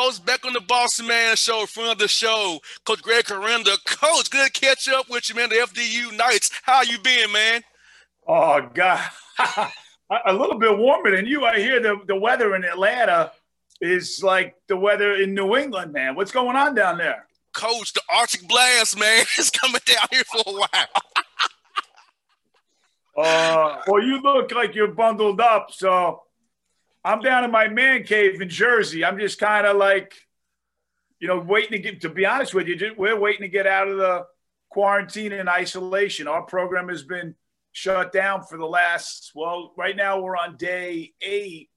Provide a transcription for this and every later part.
Folks, back on the Boss Man Show, front of the show, Coach Greg Herenda. Coach, good to catch up with you, man. The FDU Knights. How you been, man? Oh God, a little bit warmer than you. I hear the the weather in Atlanta is like the weather in New England, man. What's going on down there? Coach, the Arctic Blast, man, is coming down here for a while. Uh, well, you look like you're bundled up, so I'm down in my man cave in Jersey. I'm just kind of like, you know, waiting to get. To be honest with you, just, we're waiting to get out of the quarantine and isolation. Our program has been shut down for the last. Well, right now we're on day eight,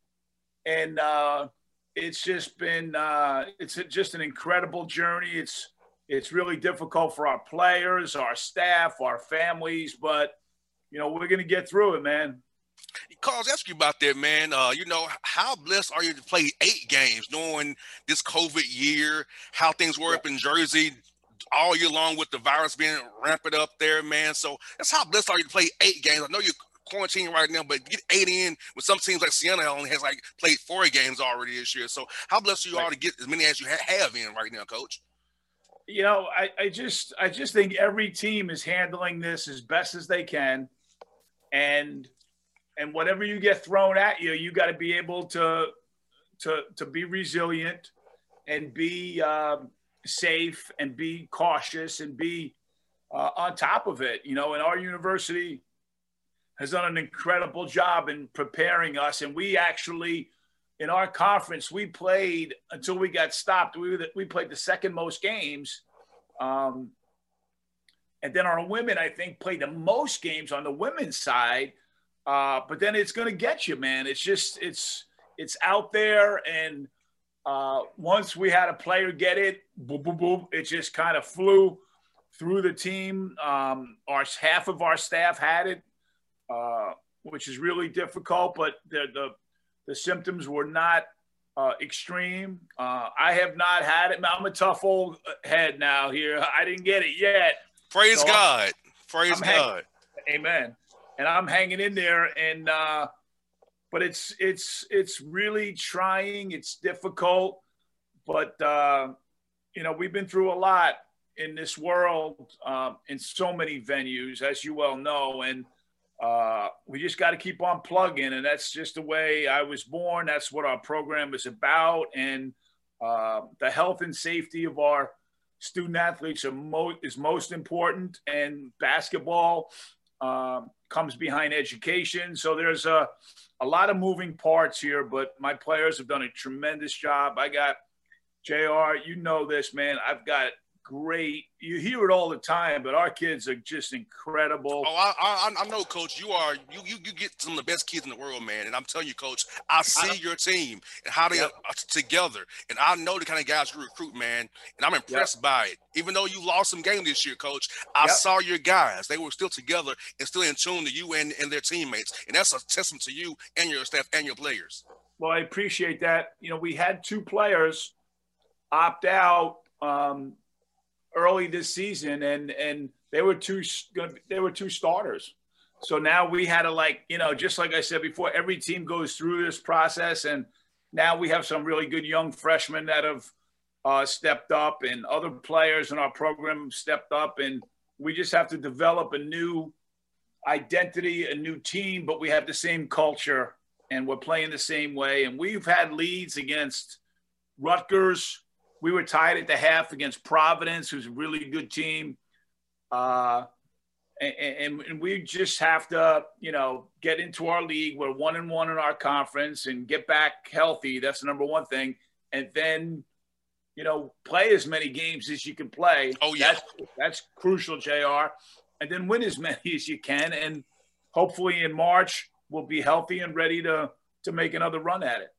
and uh, it's just been. Uh, it's just an incredible journey. It's it's really difficult for our players, our staff, our families, but you know we're gonna get through it, man. Carl, ask you about that, man. Uh, you know, how blessed are you to play eight games during this COVID year? How things were up in Jersey all year long with the virus being rampant up there, man. So that's how blessed are you to play eight games. I know you're quarantining right now, but get eight in with some teams like Siena only has like played four games already this year. So how blessed are you are to get as many as you ha- have in right now, Coach? You know, I, I just I just think every team is handling this as best as they can, and and whatever you get thrown at you, you got to be able to to to be resilient and be um, safe and be cautious and be uh, on top of it. You know, and our university has done an incredible job in preparing us, and we actually. In our conference, we played until we got stopped. We, we played the second most games. Um, and then our women, I think, played the most games on the women's side uh, but then it's going to get you, man. It's just it's it's out there, and uh, once we had a player get it, boom, boom, boom, it just kind of flew through the team. Um, our half of our staff had it, uh, which is really difficult, but the the, the symptoms were not uh, extreme. Uh, I have not had it. I'm a tough old head now. Here, I didn't get it yet. Praise so God. Praise I'm God. Hanging, amen and I'm hanging in there. And uh, but it's it's it's really trying. It's difficult, but uh, you know we've been through a lot in this world um, in so many venues, as you well know, and uh, we just got to keep on plugging. And that's just the way I was born. That's what our program is about, and uh, the health and safety of our student athletes mo- is most important. And basketball um, comes behind education. So there's a, a lot of moving parts here, but my players have done a tremendous job. I got JR, you know this, man. I've got great. You hear it all the time, but our kids are just incredible. Oh, I, I, I know, Coach. You are you, you you get some of the best kids in the world, man. And I'm telling you, Coach, I see I, your team and how they yep. are together, and I know the kind of guys you recruit, man. And I'm impressed yep. by it. Even though you lost some game this year, Coach, I yep. saw your guys. They were still together and still in tune to you and, and their teammates, and that's a testament to you and your staff and your players. Well, I appreciate that. You know, we had two players opt out um, early this season, and and they were two they were two starters. So now we had to like you know just like I said before, every team goes through this process, and now we have some really good young freshmen that have uh, stepped up, and other players in our program stepped up, and we just have to develop a new identity, a new team, but we have the same culture and we're playing the same way. And we've had leads against Rutgers, we were tied at the half against Providence, who's a really good team. Uh, and, and, we just have to, you know, get into our league. We're one and one in our conference and get back healthy. That's the number one thing. And then, you know, play as many games as you can play. Oh yeah, that's, that's crucial, Jr. And then win as many as you can. And hopefully in March we'll be healthy and ready to to make another run at it.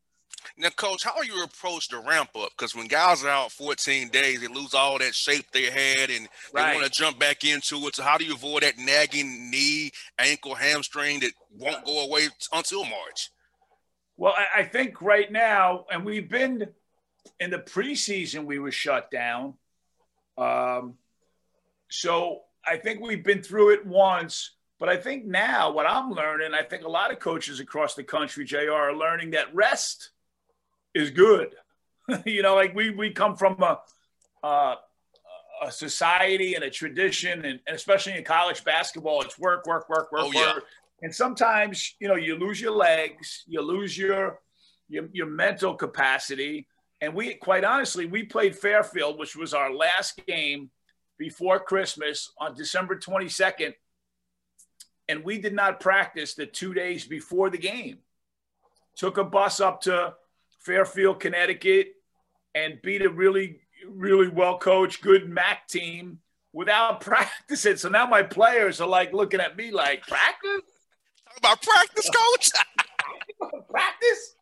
Now, coach, how are you approach the ramp up? Because when guys are out 14 days, they lose all that shape they had and right. they want to jump back into it. So, how do you avoid that nagging knee, ankle, hamstring that won't go away until March? Well, I think right now, and we've been in the preseason, we were shut down. Um, so I think we've been through it once. But I think now what I'm learning, I think a lot of coaches across the country, JR, are learning that rest is good. you know, like we we come from a uh, a society and a tradition, and, and, especially in college basketball, it's work, work, work, work, oh, work. Yeah. And sometimes, you know, you lose your legs, you lose your, your your mental capacity. And we, quite honestly, we played Fairfield, which was our last game before Christmas on December 22nd, and we did not practice the two days before the game. Took a bus up to Fairfield, Connecticut, and beat a really, really well coached, good MAAC team without practicing. So now my players are like looking at me like, practice? Talk about practice, coach. practice.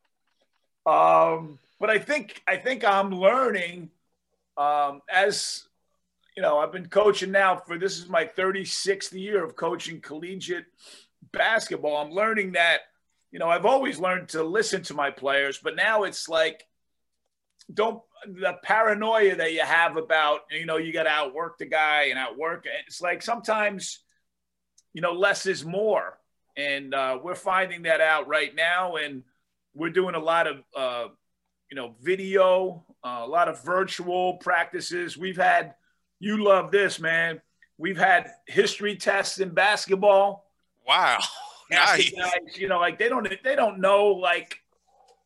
Um, but I think I think I'm learning um, as you know. I've been coaching now for this is my 36th year of coaching collegiate basketball. I'm learning that you know, I've always learned to listen to my players, but now it's like, don't the paranoia that you have about, you know, you got to outwork the guy and outwork. It's like sometimes, you know, less is more. And uh, we're finding that out right now. And we're doing a lot of, uh, you know, video, uh, a lot of virtual practices. We've had, you love this, man. We've had history tests in basketball. Wow nice. guys, you know, like they don't they don't know like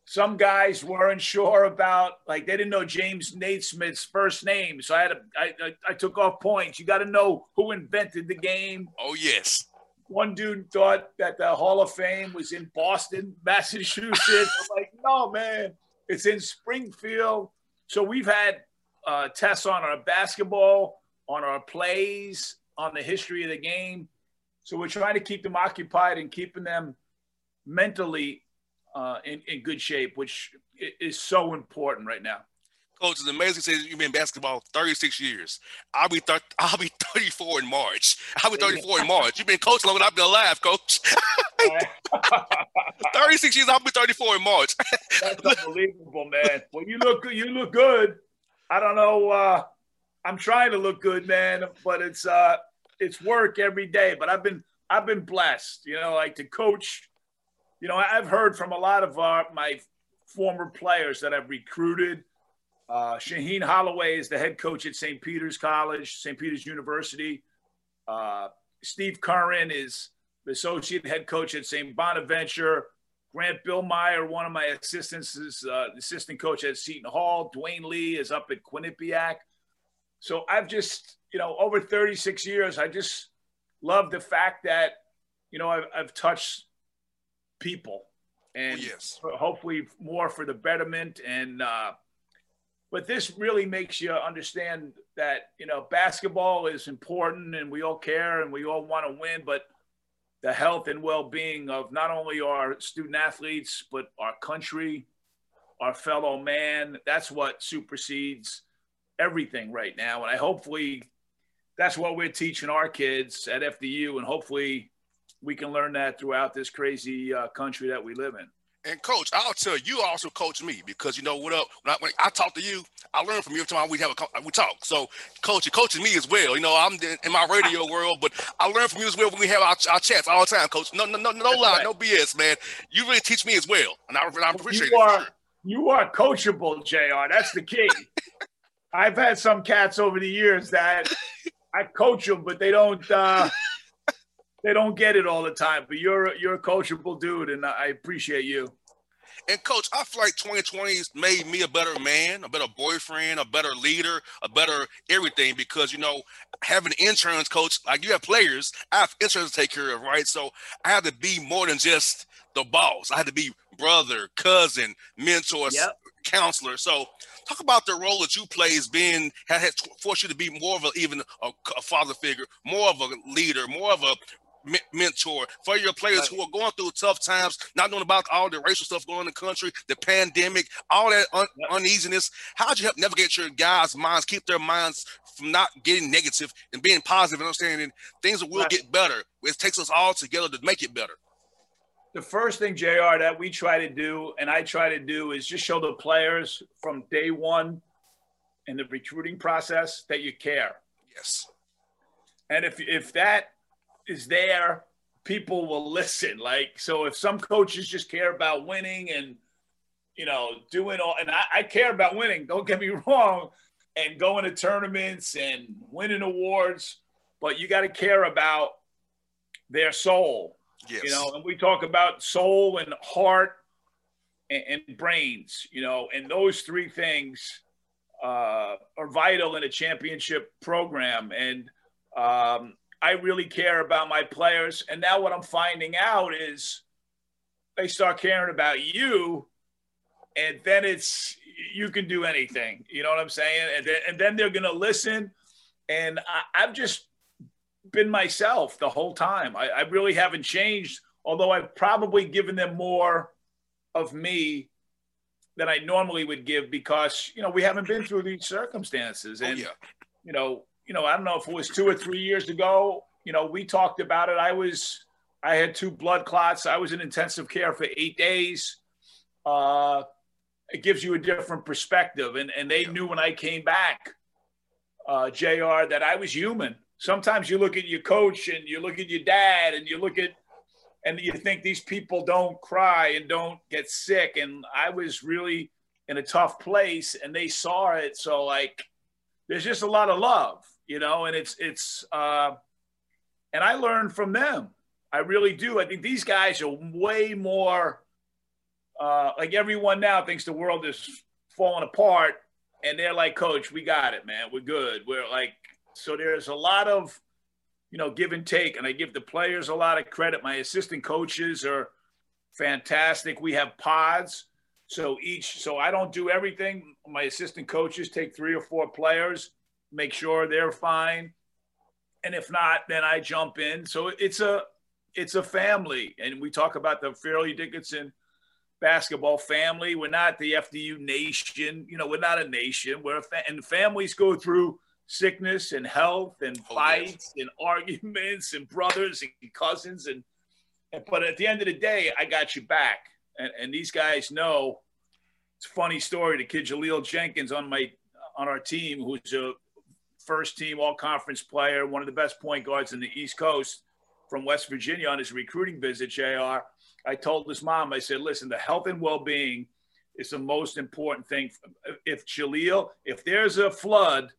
some guys weren't sure about like they didn't know James Naismith's first name, so I had to I, I, I took off points. You got to know who invented the game. Oh yes. One dude thought that the Hall of Fame was in Boston, Massachusetts. I'm like, no, man, it's in Springfield. So we've had uh, tests on our basketball, on our plays, on the history of the game. So we're trying to keep them occupied and keeping them mentally uh, in, in good shape, which is so important right now. Coach, it's amazing. Says you've been in basketball 36 years. I'll be thir- I'll be 34 in March. I'll be 34 in March. You've been coaching longer than I've been alive, Coach. 36 years. I'll be 34 in March. That's unbelievable, man. Well, you look good. You look good. I don't know. Uh, I'm trying to look good, man, but it's uh, it's work every day. But I've been I've been blessed, you know, like to coach. You know, I've heard from a lot of uh, my former players that I've recruited. Uh, Shaheen Holloway is the head coach at St. Peter's College, St. Peter's University. Uh, Steve Curran is the associate head coach at St. Bonaventure. Grant Billmeier, one of my assistants, is uh, assistant coach at Seton Hall. Dwayne Lee is up at Quinnipiac. So I've just, you know, over 36 years, I just love the fact that, you know, I've, I've touched people and yes. hopefully more for the betterment. And, uh, but this really makes you understand that you know basketball is important and we all care and we all want to win but the health and well-being of not only our student athletes but our country our fellow man that's what supersedes everything right now and i hopefully that's what we're teaching our kids at fdu and hopefully we can learn that throughout this crazy uh, country that we live in and coach, I'll tell you, you also coach me because you know what up. When I, when I talk to you, I learn from you every time we have a we talk. So, coach, you're coaching me as well. You know, I'm in my radio world, but I learn from you as well when we have our, our chats all the time, coach. No, no, no, no lie, no BS, man. You really teach me as well, and I, I appreciate you it. Are, sure. You are coachable, Jr. That's the key. I've had some cats over the years that I coach them, but they don't. Uh, they don't get it all the time. But you're you're a coachable dude, and I appreciate you. And coach, I feel like 2020 has made me a better man, a better boyfriend, a better leader, a better everything because you know having insurance coach like you have players, I have insurance to take care of, right? So I have to be more than just the boss. I had to be brother, cousin, mentor, yep. counselor. So talk about the role that you play as being has forced you to be more of a even a, a father figure, more of a leader, more of a mentor for your players right. who are going through tough times, not knowing about all the racial stuff going in the country, the pandemic, all that un- uneasiness. How'd you help navigate your guys' minds, keep their minds from not getting negative and being positive and understanding things will right. get better? It takes us all together to make it better. The first thing, JR, that we try to do, and I try to do, is just show the players from day one in the recruiting process that you care. Yes. And if if that is there, people will listen. Like, so if some coaches just care about winning and, you know, doing all, and I, I care about winning, don't get me wrong, and going to tournaments and winning awards, but you got to care about their soul. Yes. You know, and we talk about soul and heart and, and brains, you know, and those three things uh, are vital in a championship program. And um, I really care about my players. And now what I'm finding out is they start caring about you, and then it's you can do anything. You know what I'm saying? And then, and then they're gonna listen. And I, have just been myself the whole time. I, I really haven't changed, although I've probably given them more of me than I normally would give because you know we haven't been through these circumstances. Oh, and oh, yeah. you know, you know, I don't know if it was two or three years ago. You know, we talked about it. I was, I had two blood clots. I was in intensive care for eight days. Uh, it gives you a different perspective. And, and they knew when I came back, uh, JR, that I was human. Sometimes you look at your coach and you look at your dad and you look at, and you think these people don't cry and don't get sick. And I was really in a tough place and they saw it. So, like, there's just a lot of love you know, and it's it's uh, and I learned from them. I really do. I think these guys are way more uh, like everyone now thinks the world is falling apart, and they're like, Coach, we got it, man. We're good. We're like, so there's a lot of you know give and take, and I give the players a lot of credit. My assistant coaches are fantastic. We have pods. So each, so I don't do everything. My assistant coaches take three or four players make sure they're fine. And if not, then I jump in. So it's a it's a family. And we talk about the Fairleigh Dickinson basketball family. We're not the FDU nation. You know, we're not a nation. We're a fa- and families go through sickness and health and oh, fights yes. and arguments and brothers and cousins and, and but at the end of the day, I got you back. And, and these guys know it's a funny story. The kid Jahlil Jenkins on my on our team, who's a first team all conference player, one of the best point guards in the East Coast from West Virginia on his recruiting visit, JR. I told his mom, I said, listen, the health and well being is the most important thing. If Jahlil, if there's a flood,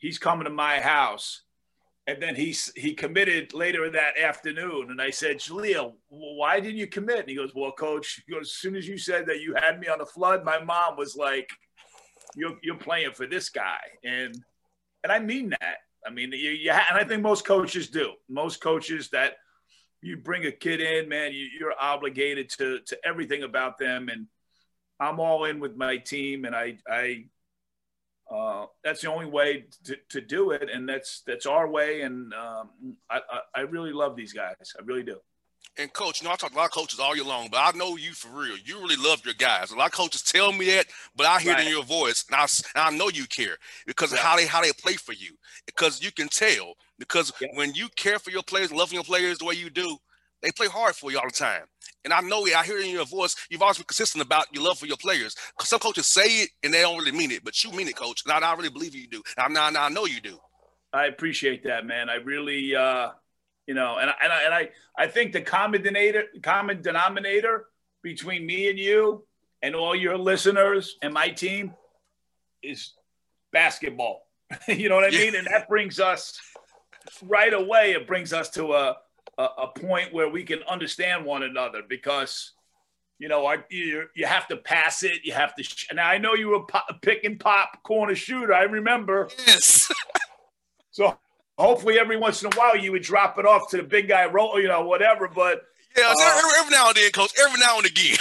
he's coming to my house. And then he, he committed later that afternoon. And I said, Jahlil, why didn't you commit? And he goes, Well, coach, goes, as soon as you said that you had me on the flood, my mom was like, you're, you're playing for this guy. And and I mean that. I mean, you, you ha- and I think most coaches do. Most coaches that you bring a kid in, man, you, are obligated to to everything about them. And I'm all in with my team, and I I uh, that's the only way to, to do it, and that's that's our way. And um, I, I, I really love these guys. I really do. And coach, you know, I talk to a lot of coaches all year long, but I know you for real. You really love your guys. A lot of coaches tell me that, but I hear right. it in your voice, and I, and I know you care because yeah. of how they how they play for you. Because you can tell. Because yeah. when you care for your players, loving your players the way you do, they play hard for you all the time. And I know it. I hear it in your voice. You've always been consistent about your love for your players. Because Some coaches say it and they don't really mean it, but you mean it, coach. And I, I really believe you do. And I, I know you do. I appreciate that, man. I really, uh, you know, and, and, I, and I, I think the common denominator, common denominator between me and you and all your listeners and my team is basketball. you know what I yeah. mean? And that brings us right away. It brings us to a a, a point where we can understand one another because you know, I, you, you have to pass it. You have to. Sh- now I know you were pop, pick and pop corner shooter. I remember. Yes. so hopefully every once in a while you would drop it off to the big guy, roll, you know, whatever. But yeah, uh, every, every, now and then, coach. Every now and again.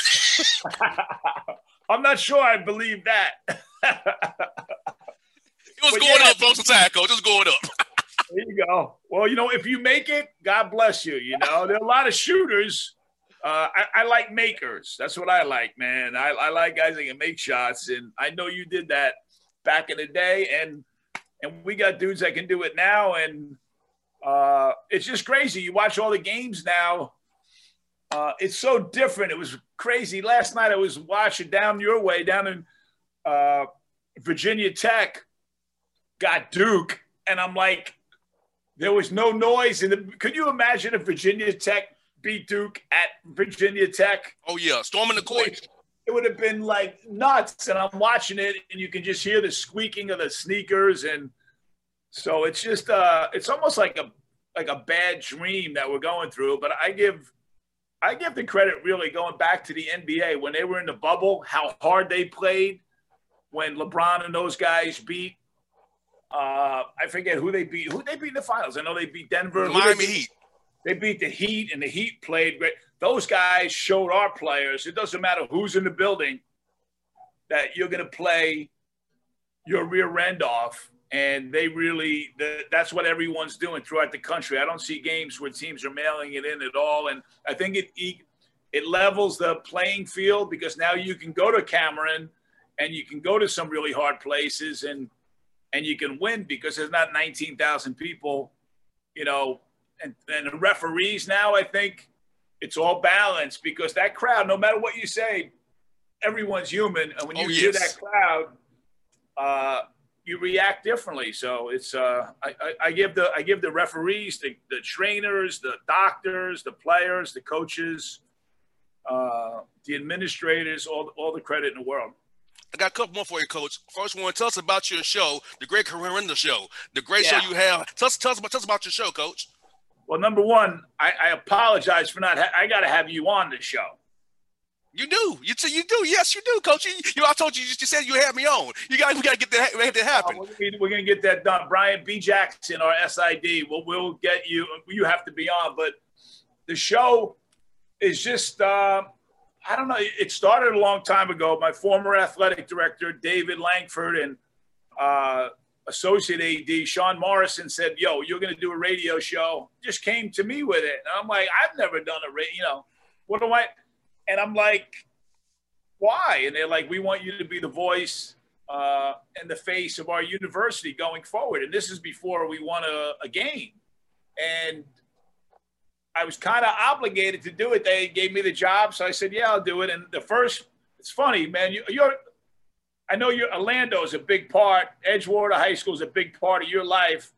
I'm not sure I believe that. it was but going yeah. up the time, coach. It was going up. Go. Well, you know, if you make it, God bless you. You know, there are a lot of shooters. Uh, I, I, like makers. That's what I like, man. I, I like guys that can make shots, and I know you did that back in the day, and and we got dudes that can do it now, and uh, it's just crazy. You watch all the games now. Uh, it's so different. It was crazy. Last night I was watching down your way, down in uh, Virginia Tech, got Duke, and I'm like, there was no noise. In the, could you imagine if Virginia Tech beat Duke at Virginia Tech? Oh yeah, storming the court. It would have been like nuts. And I'm watching it, and you can just hear the squeaking of the sneakers, and so it's just uh, it's almost like a like a bad dream that we're going through. But I give I give the credit really going back to the NBA when they were in the bubble, how hard they played when LeBron and those guys beat uh, I forget who they beat. Who they beat in the finals? I know they beat Denver. Miami they Heat. They beat the Heat, and the Heat played great. Those guys showed our players. It doesn't matter who's in the building that you're going to play your rear end off. And they really, the, that's what everyone's doing throughout the country. I don't see games where teams are mailing it in at all. And I think it, it levels the playing field because now you can go to Cameron and you can go to some really hard places and and you can win because there's not 19,000 people, you know, and, and the referees now, I think it's all balanced because that crowd, no matter what you say, everyone's human. And when you oh, yes. hear that crowd, uh, you react differently. So it's uh, I, I, I, give the I give the referees, the, the trainers, the doctors, the players, the coaches, uh, the administrators, all all the credit in the world. I got a couple more for you, Coach. First one, tell us about your show, the Great Herenda Show, the great yeah. show you have. Tell us, tell us, about, tell us about your show, Coach. Well, number one, I, I apologize for not. Ha- I got to have you on the show. You do. You t- you do. Yes, you do, Coach. You, you I told you. You said you had me on. You got. We got to get that. Make that happen. Uh, we're going to get that done. Brian B. Jackson, our SID. We'll, we'll get you. You have to be on. But the show is just. Uh, I don't know. It started a long time ago. My former athletic director, David Langford, and uh, associate AD, Sean Morrison, said, Yo, you're going to do a radio show. Just came to me with it. And I'm like, I've never done a radio, you know, what do I? And I'm like, why? And they're like, we want you to be the voice uh, and the face of our university going forward. And this is before we won a, a game. And I was kind of obligated to do it. They gave me the job, so I said, "Yeah, I'll do it." And the first, it's funny, man. You, are I know your Orlando is a big part. Edgewater High School is a big part of your life.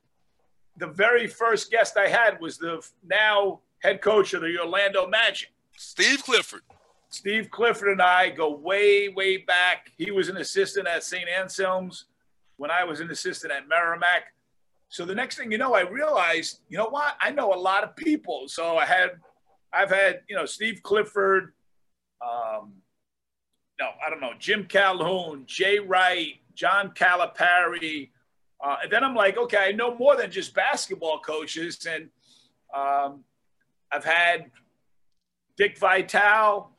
The very first guest I had was the now head coach of the Orlando Magic, Steve Clifford. Steve Clifford and I go way, way back. He was an assistant at St. Anselm's when I was an assistant at Merrimack. So the next thing you know, I realized, you know what? I know a lot of people. So I had, I've had, you know, Steve Clifford, um, no, I don't know, Jim Calhoun, Jay Wright, John Calipari. Uh, and then I'm like, okay, I know more than just basketball coaches. And um, I've had Dick Vitale,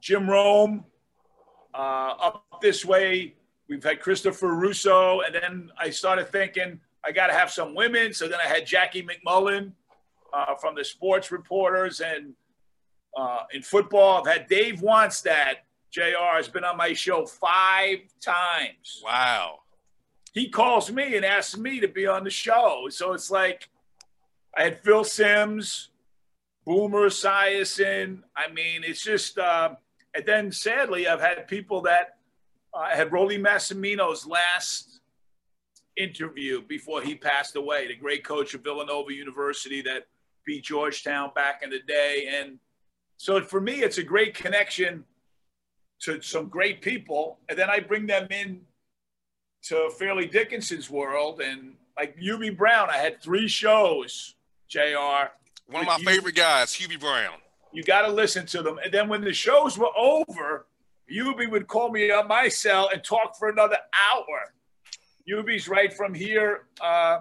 Jim Rome, Uh, up this way, we've had Christopher Russo, and then I started thinking I got to have some women. So then I had Jackie MacMullan uh, from the Sports Reporters, and uh, in football, I've had Dave Wannstedt. Jr. has been on my show five times. Wow. He calls me and asks me to be on the show. So it's like I had Phil Simms, Boomer Esiason. I mean, it's just, uh, and then sadly, I've had people that uh, I had Rollie Massimino's last interview before he passed away, the great coach of Villanova University that beat Georgetown back in the day. And so for me, it's a great connection to some great people. And then I bring them in to Fairleigh Dickinson's world. And like Hubie Brown, I had three shows, JR. One of my favorite guys, Hubie Brown. You got to listen to them. And then when the shows were over, Hubie would call me on my cell and talk for another hour. Hubie's right from here, uh,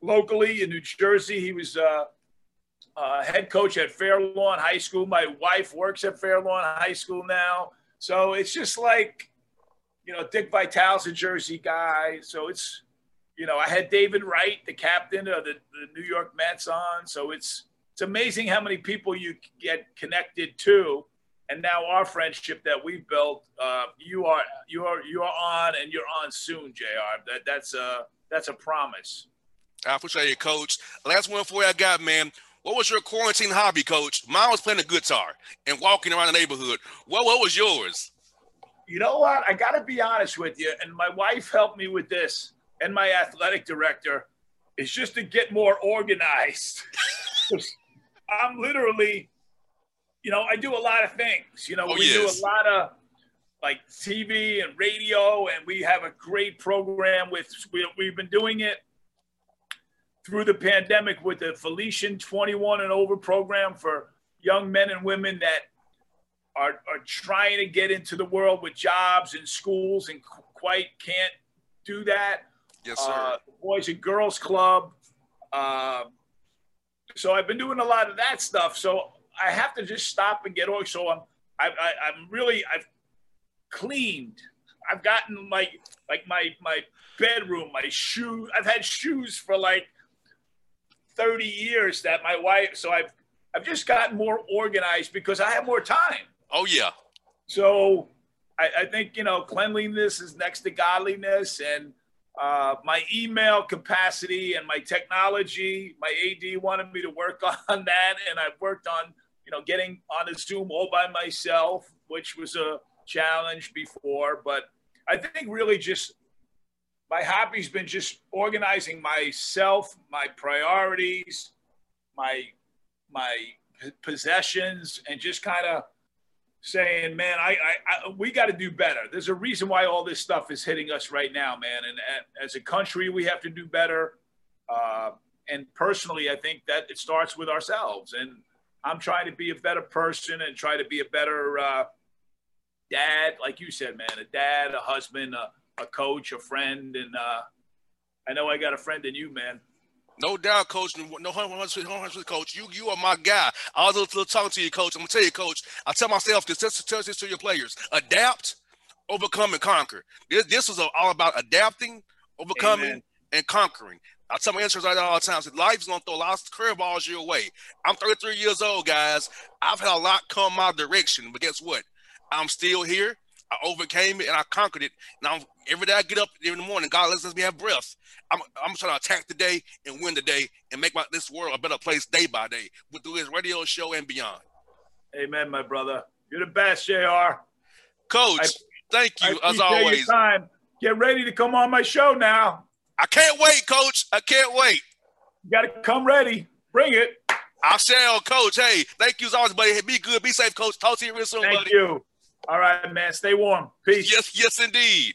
locally in New Jersey. He was uh, uh, head coach at Fairlawn High School. My wife works at Fairlawn High School now. So it's just like, you know, Dick Vitale's a Jersey guy. So it's, you know, I had David Wright, the captain of the, the New York Mets on. So it's, it's amazing how many people you get connected to. And now our friendship that we've built, uh, you are you are you are on and you're on soon, Jr. That that's a that's a promise. I appreciate it, Coach. Last one for you I got, man. What was your quarantine hobby, Coach? Mine was playing the guitar and walking around the neighborhood. What what was yours? You know what? I got to be honest with you, and my wife helped me with this, and my athletic director is just to get more organized. I'm literally, you know, I do a lot of things. You know, Oh, we yes. do a lot of like TV and radio, and we have a great program with. We, we've been doing it through the pandemic with the Felician 21 and over program for young men and women that are, are trying to get into the world with jobs and schools and qu- quite can't do that. Yes, sir. Uh, Boys and Girls Club. Uh, so I've been doing a lot of that stuff. So I have to just stop and get oil. So I'm, I, I, I'm really, I've cleaned. I've gotten like, like my, my bedroom, my shoes. I've had shoes for like 30 years that my wife, so I've, I've just gotten more organized because I have more time. oh yeah. So I, I think, you know, cleanliness is next to godliness and uh, my email capacity and my technology, my AD wanted me to work on that. And I've worked on, you know, getting on a Zoom all by myself, which was a challenge before. But I think really just my hobby's been just organizing myself, my priorities, my my possessions, and just kind of saying, "Man, I, I, I we got to do better." There's a reason why all this stuff is hitting us right now, man. And as a country, we have to do better. Uh, and personally, I think that it starts with ourselves. And I'm trying to be a better person and try to be a better uh, dad, like you said, man, a dad, a husband, a, a coach, a friend, and uh, I know I got a friend in you, man. No doubt, coach. No hundred percent, coach. You you are my guy. I was to talk to you, coach. I'm gonna tell you, coach. I tell myself this. Tell this to your players: adapt, overcome, and conquer. This, this is all about adapting, overcoming, Amen. and conquering. I tell my interns like that all the time. I said, life's gonna throw lots of curveballs your way. I'm 33 years old, guys. I've had a lot come my direction, but guess what? I'm still here. I overcame it and I conquered it. And I'm every day I get up in the morning, God lets me have breath. I'm I'm trying to attack the day and win the day and make my this world a better place day by day with through this radio show and beyond. Amen, my brother. You're the best, Jr. Coach, I- thank I you as appreciate your always. time. Get ready to come on my show now. I can't wait, Coach. I can't wait. You got to come ready. Bring it. I shall, Coach. Hey, thank you as always, buddy. Be good, be safe, Coach. Talk to you real soon, Thank buddy. you. All right, man. Stay warm. Peace. Yes, yes, indeed.